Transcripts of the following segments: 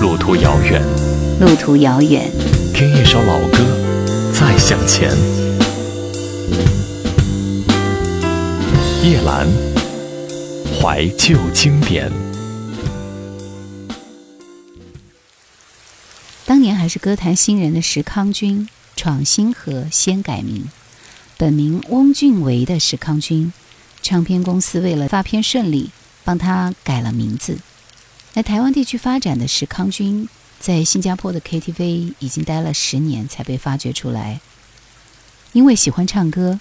路途遥远，路途遥远，听一首老歌，再向前。叶兰，怀旧经典。当年还是歌坛新人的石康君，闯星河先改名，本名翁俊维的石康君，唱片公司为了发片顺利，帮他改了名字。来台湾地区发展的石康君，在新加坡的 KTV 已经待了十年，才被发掘出来。因为喜欢唱歌，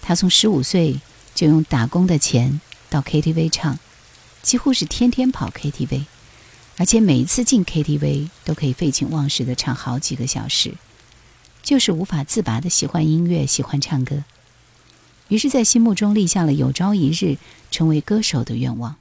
他从十五岁就用打工的钱到 KTV 唱，几乎是天天跑 KTV，而且每一次进 KTV 都可以废寝忘食的唱好几个小时，就是无法自拔的喜欢音乐，喜欢唱歌。于是，在心目中立下了有朝一日成为歌手的愿望。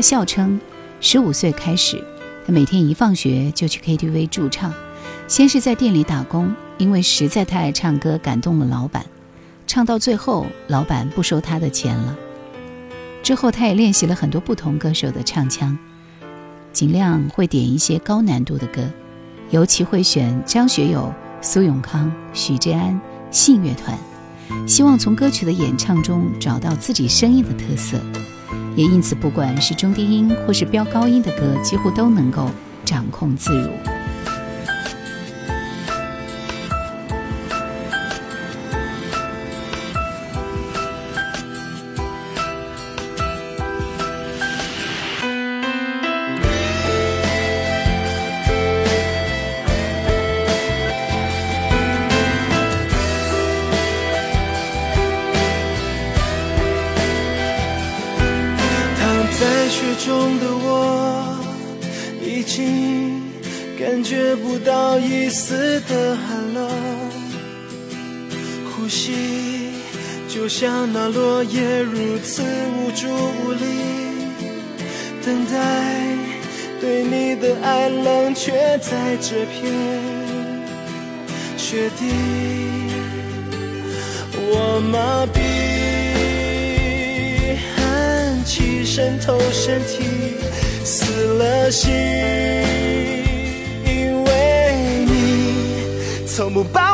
笑称，十五岁开始，他每天一放学就去 KTV 驻唱，先是在店里打工，因为实在太爱唱歌，感动了老板，唱到最后，老板不收他的钱了。之后，他也练习了很多不同歌手的唱腔，尽量会点一些高难度的歌，尤其会选张学友、苏永康、许志安、信乐团，希望从歌曲的演唱中找到自己声音的特色。也因此，不管是中低音或是飙高音的歌，几乎都能够掌控自如。就像那落叶如此无助无力，等待对你的爱冷却在这片雪地，我麻痹，寒气渗透身体，死了心。因为你从不把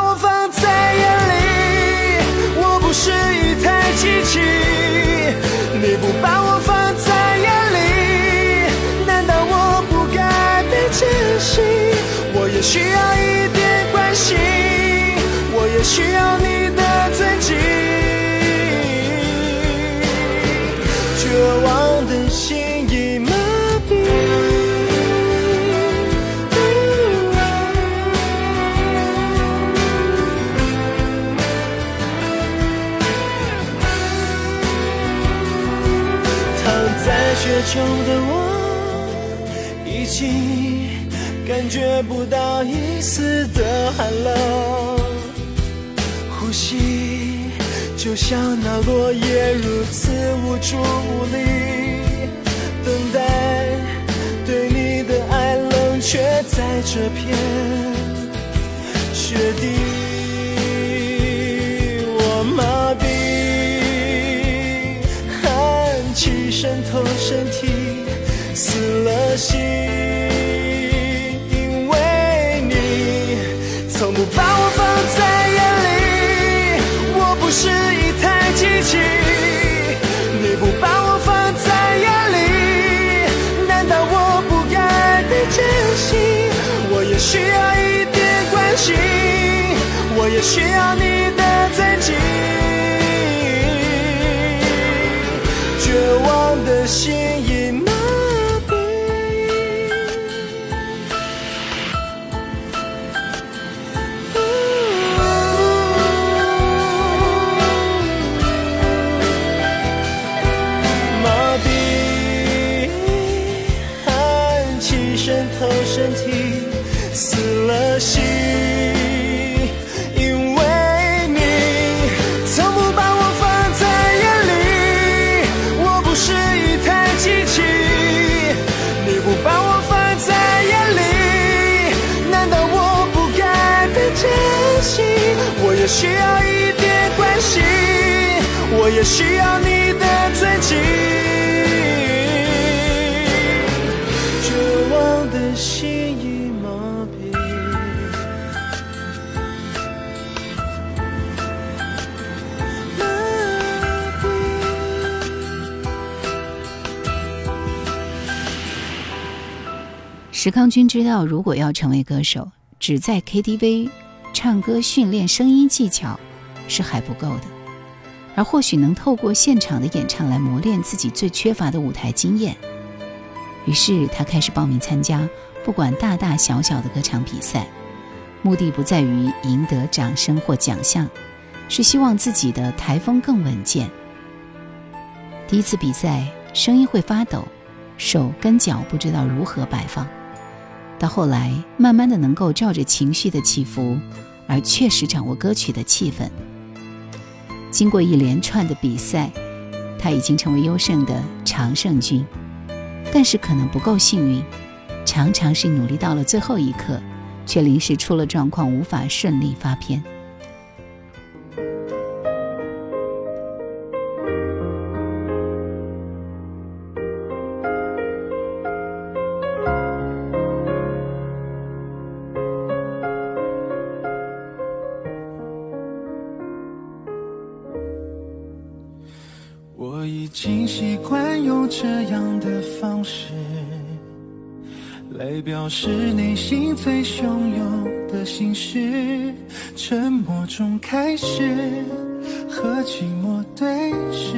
也需要一点关心，我也需要你的尊敬。绝望的心已麻痹，躺在雪。中的我感觉不到一丝的寒冷，呼吸就像那落叶如此无助无力，等待对你的爱冷却在这片雪地，我麻痹。寒气渗透身体，死了心，需要你的曾经绝望的心。需要一点关心，我也需要你的尊敬。绝望的心已麻痹。石康君知道，如果要成为歌手，只在 KTV。唱歌训练声音技巧是还不够的，而或许能透过现场的演唱来磨练自己最缺乏的舞台经验。于是他开始报名参加不管大大小小的歌唱比赛，目的不在于赢得掌声或奖项，是希望自己的台风更稳健。第一次比赛声音会发抖，手跟脚不知道如何摆放，到后来慢慢的能够照着情绪的起伏。而确实掌握歌曲的气氛。经过一连串的比赛，他已经成为优胜的常胜军。但是可能不够幸运，常常是努力到了最后一刻，却临时出了状况，无法顺利发片。请习惯用这样的方式来表示内心最汹涌的心事，沉默中开始和寂寞对视。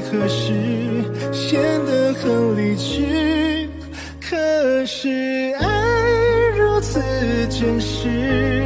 何时，显得很理智。可是爱如此真实，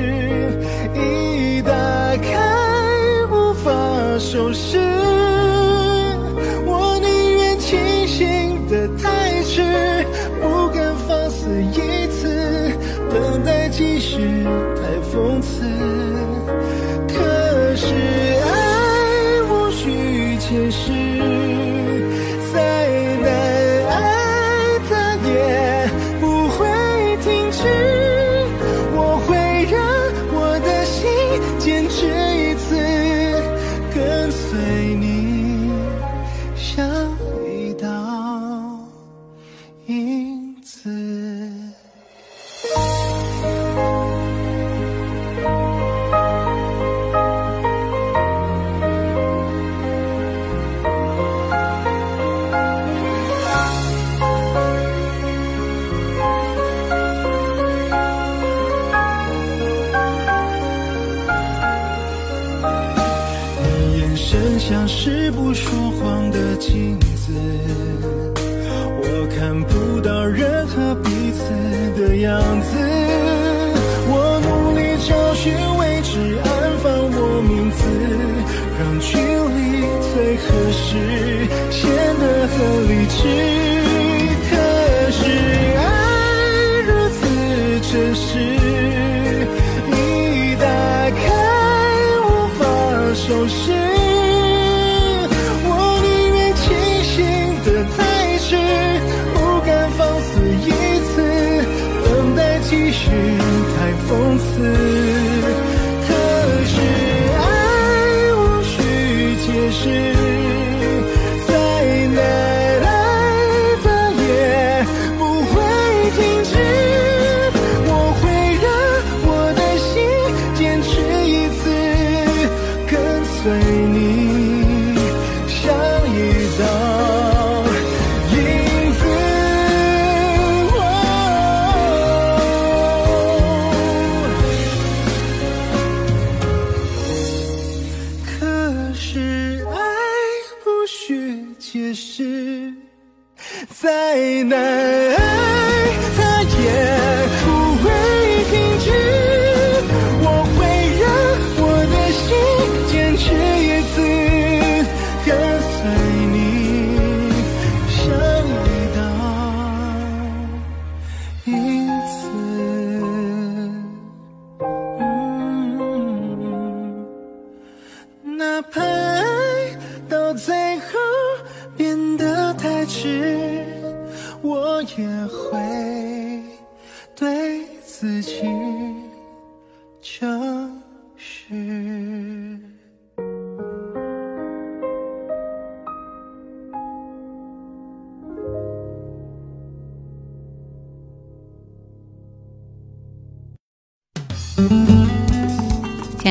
再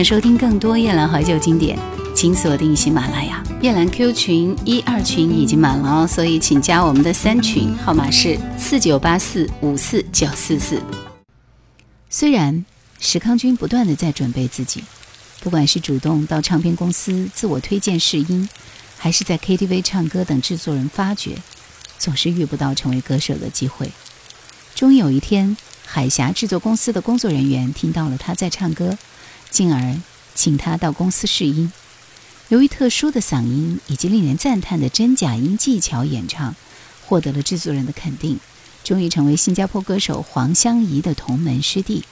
收听更多夜兰怀旧经典，请锁定喜马拉雅。夜兰 Q 群一二群已经满了哦，所以请加我们的三群，号码是四九八四五四九四四。虽然石康君不断的在准备自己，不管是主动到唱片公司自我推荐试音，还是在 KTV 唱歌等制作人发掘，总是遇不到成为歌手的机会。终于有一天，海峡制作公司的工作人员听到了他在唱歌，进而请他到公司试音。由于特殊的嗓音以及令人赞叹的真假音技巧演唱，获得了制作人的肯定，终于成为新加坡歌手黄湘怡的同门师弟。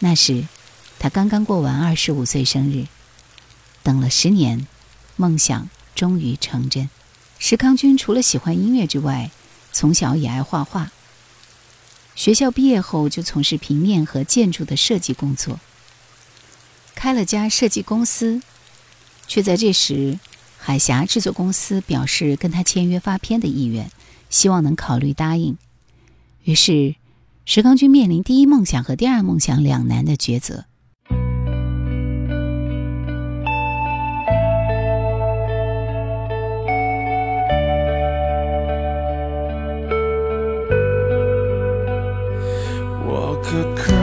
那时，他刚刚过完二十五岁生日，等了十年，梦想终于成真。石康君除了喜欢音乐之外，从小也爱画画。学校毕业后就从事平面和建筑的设计工作。开了家设计公司，却在这时，海峡制作公司表示跟他签约发片的意愿，希望能考虑答应。于是，石康君面临第一梦想和第二梦想两难的抉择。我可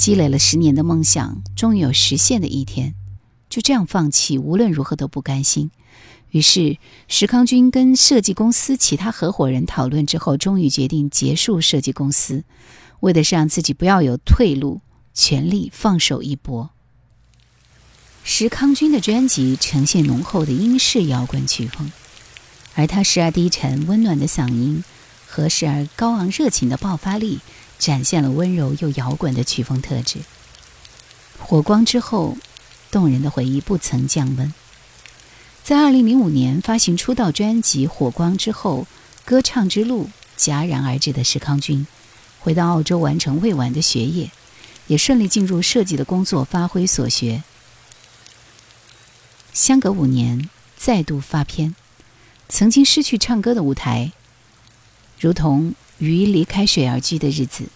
积累了十年的梦想，终于有实现的一天，就这样放弃，无论如何都不甘心。于是，石康君跟设计公司其他合伙人讨论之后，终于决定结束设计公司，为的是让自己不要有退路，全力放手一搏。石康君的专辑呈现浓厚的英式摇滚曲风，而他时而低沉温暖的嗓音和时而高昂热情的爆发力。展现了温柔又摇滚的曲风特质。火光之后，动人的回忆不曾降温。在二零零五年发行出道专辑《火光之后》，歌唱之路戛然而止的石康君，回到澳洲完成未完的学业，也顺利进入设计的工作，发挥所学。相隔五年，再度发片，曾经失去唱歌的舞台，如同鱼离开水而居的日子，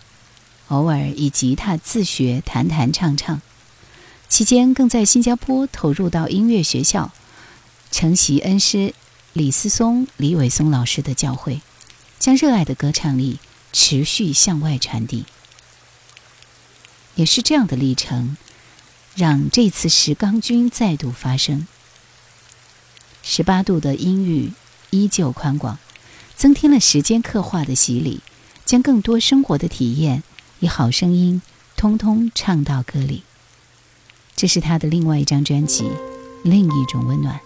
偶尔以吉他自学弹弹唱唱，期间更在新加坡投入到音乐学校，承袭恩师李思松、李伟松老师的教诲，将热爱的歌唱力持续向外传递。也是这样的历程。让这次石刚军再度发生。十八度的音域依旧宽广，增添了时间刻画的洗礼，将更多生活的体验以好声音通通唱到歌里。这是他的另外一张专辑，《另一种温暖》。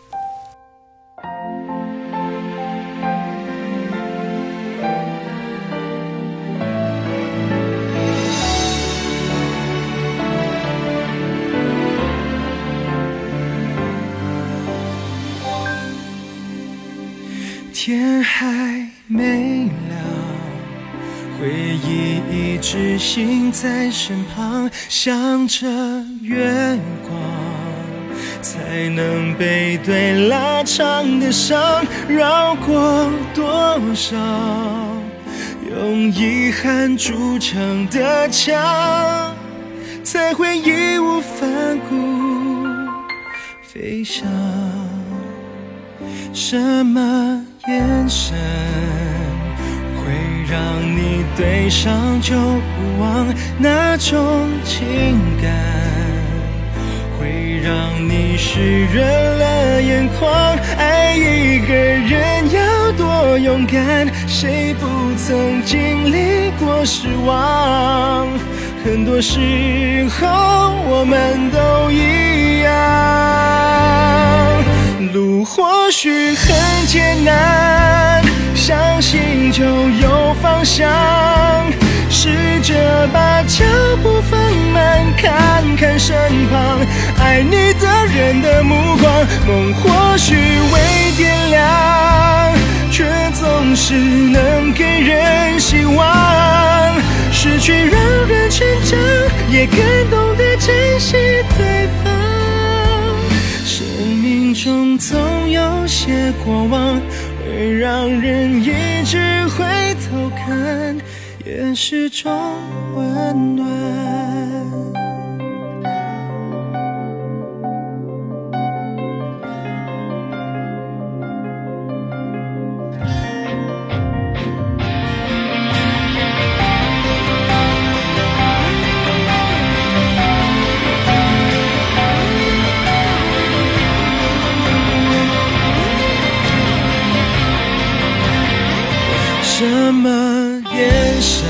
天还没了，回忆一直醒在身旁，想着月光，才能背对拉长的伤，绕过多少用遗憾筑成的墙，才会义无反顾飞翔。什么？眼神让你对上就不忘，那种情感会让你湿润了眼眶。爱一个人要多勇敢，谁不曾经历过失望？很多时候我们都一样。路或许很艰难，相信就有方向。试着把脚步放慢，看看身旁爱你的人的目光。梦或许未点亮，却总是能给人希望。失去让人成长，也更懂得珍惜对方。些过往，会让人一直回头看，也是种温暖。什么眼神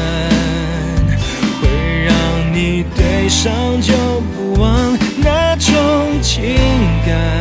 会让你对上就不忘那种情感？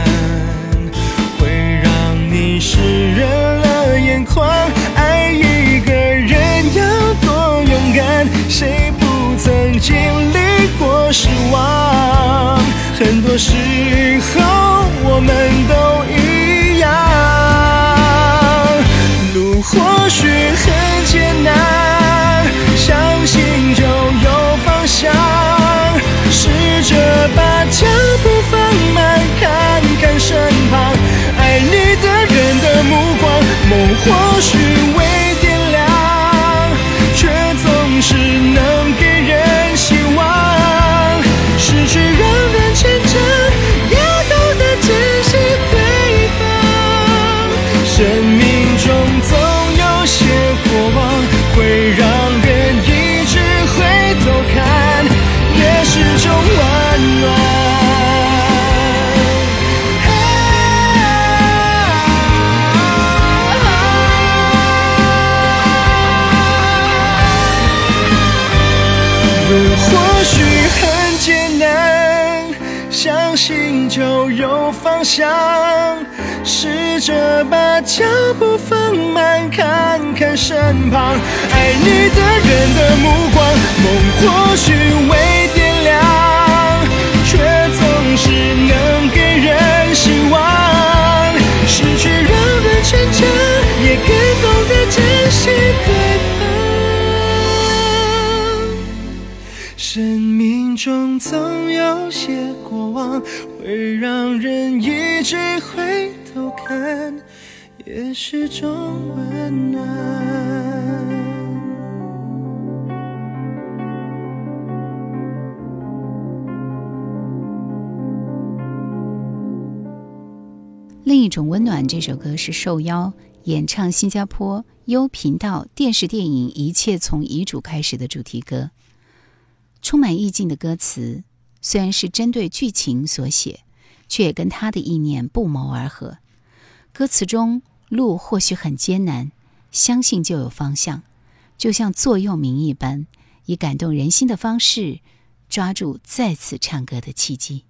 我说。脚步放慢，看看身旁，爱你的人的目光，梦或许未点亮，却总是能给人希望。失去让人成长，也更懂得珍惜对方。生命中总有些过往，会让人一直回头看。也是种温暖。另一种温暖，这首歌是受邀演唱新加坡优频道电视电影《一切从遗嘱开始》的主题歌。充满意境的歌词，虽然是针对剧情所写，却也跟他的意念不谋而合。歌词中，路或许很艰难，相信就有方向，就像座右铭一般，以感动人心的方式，抓住再次唱歌的契机。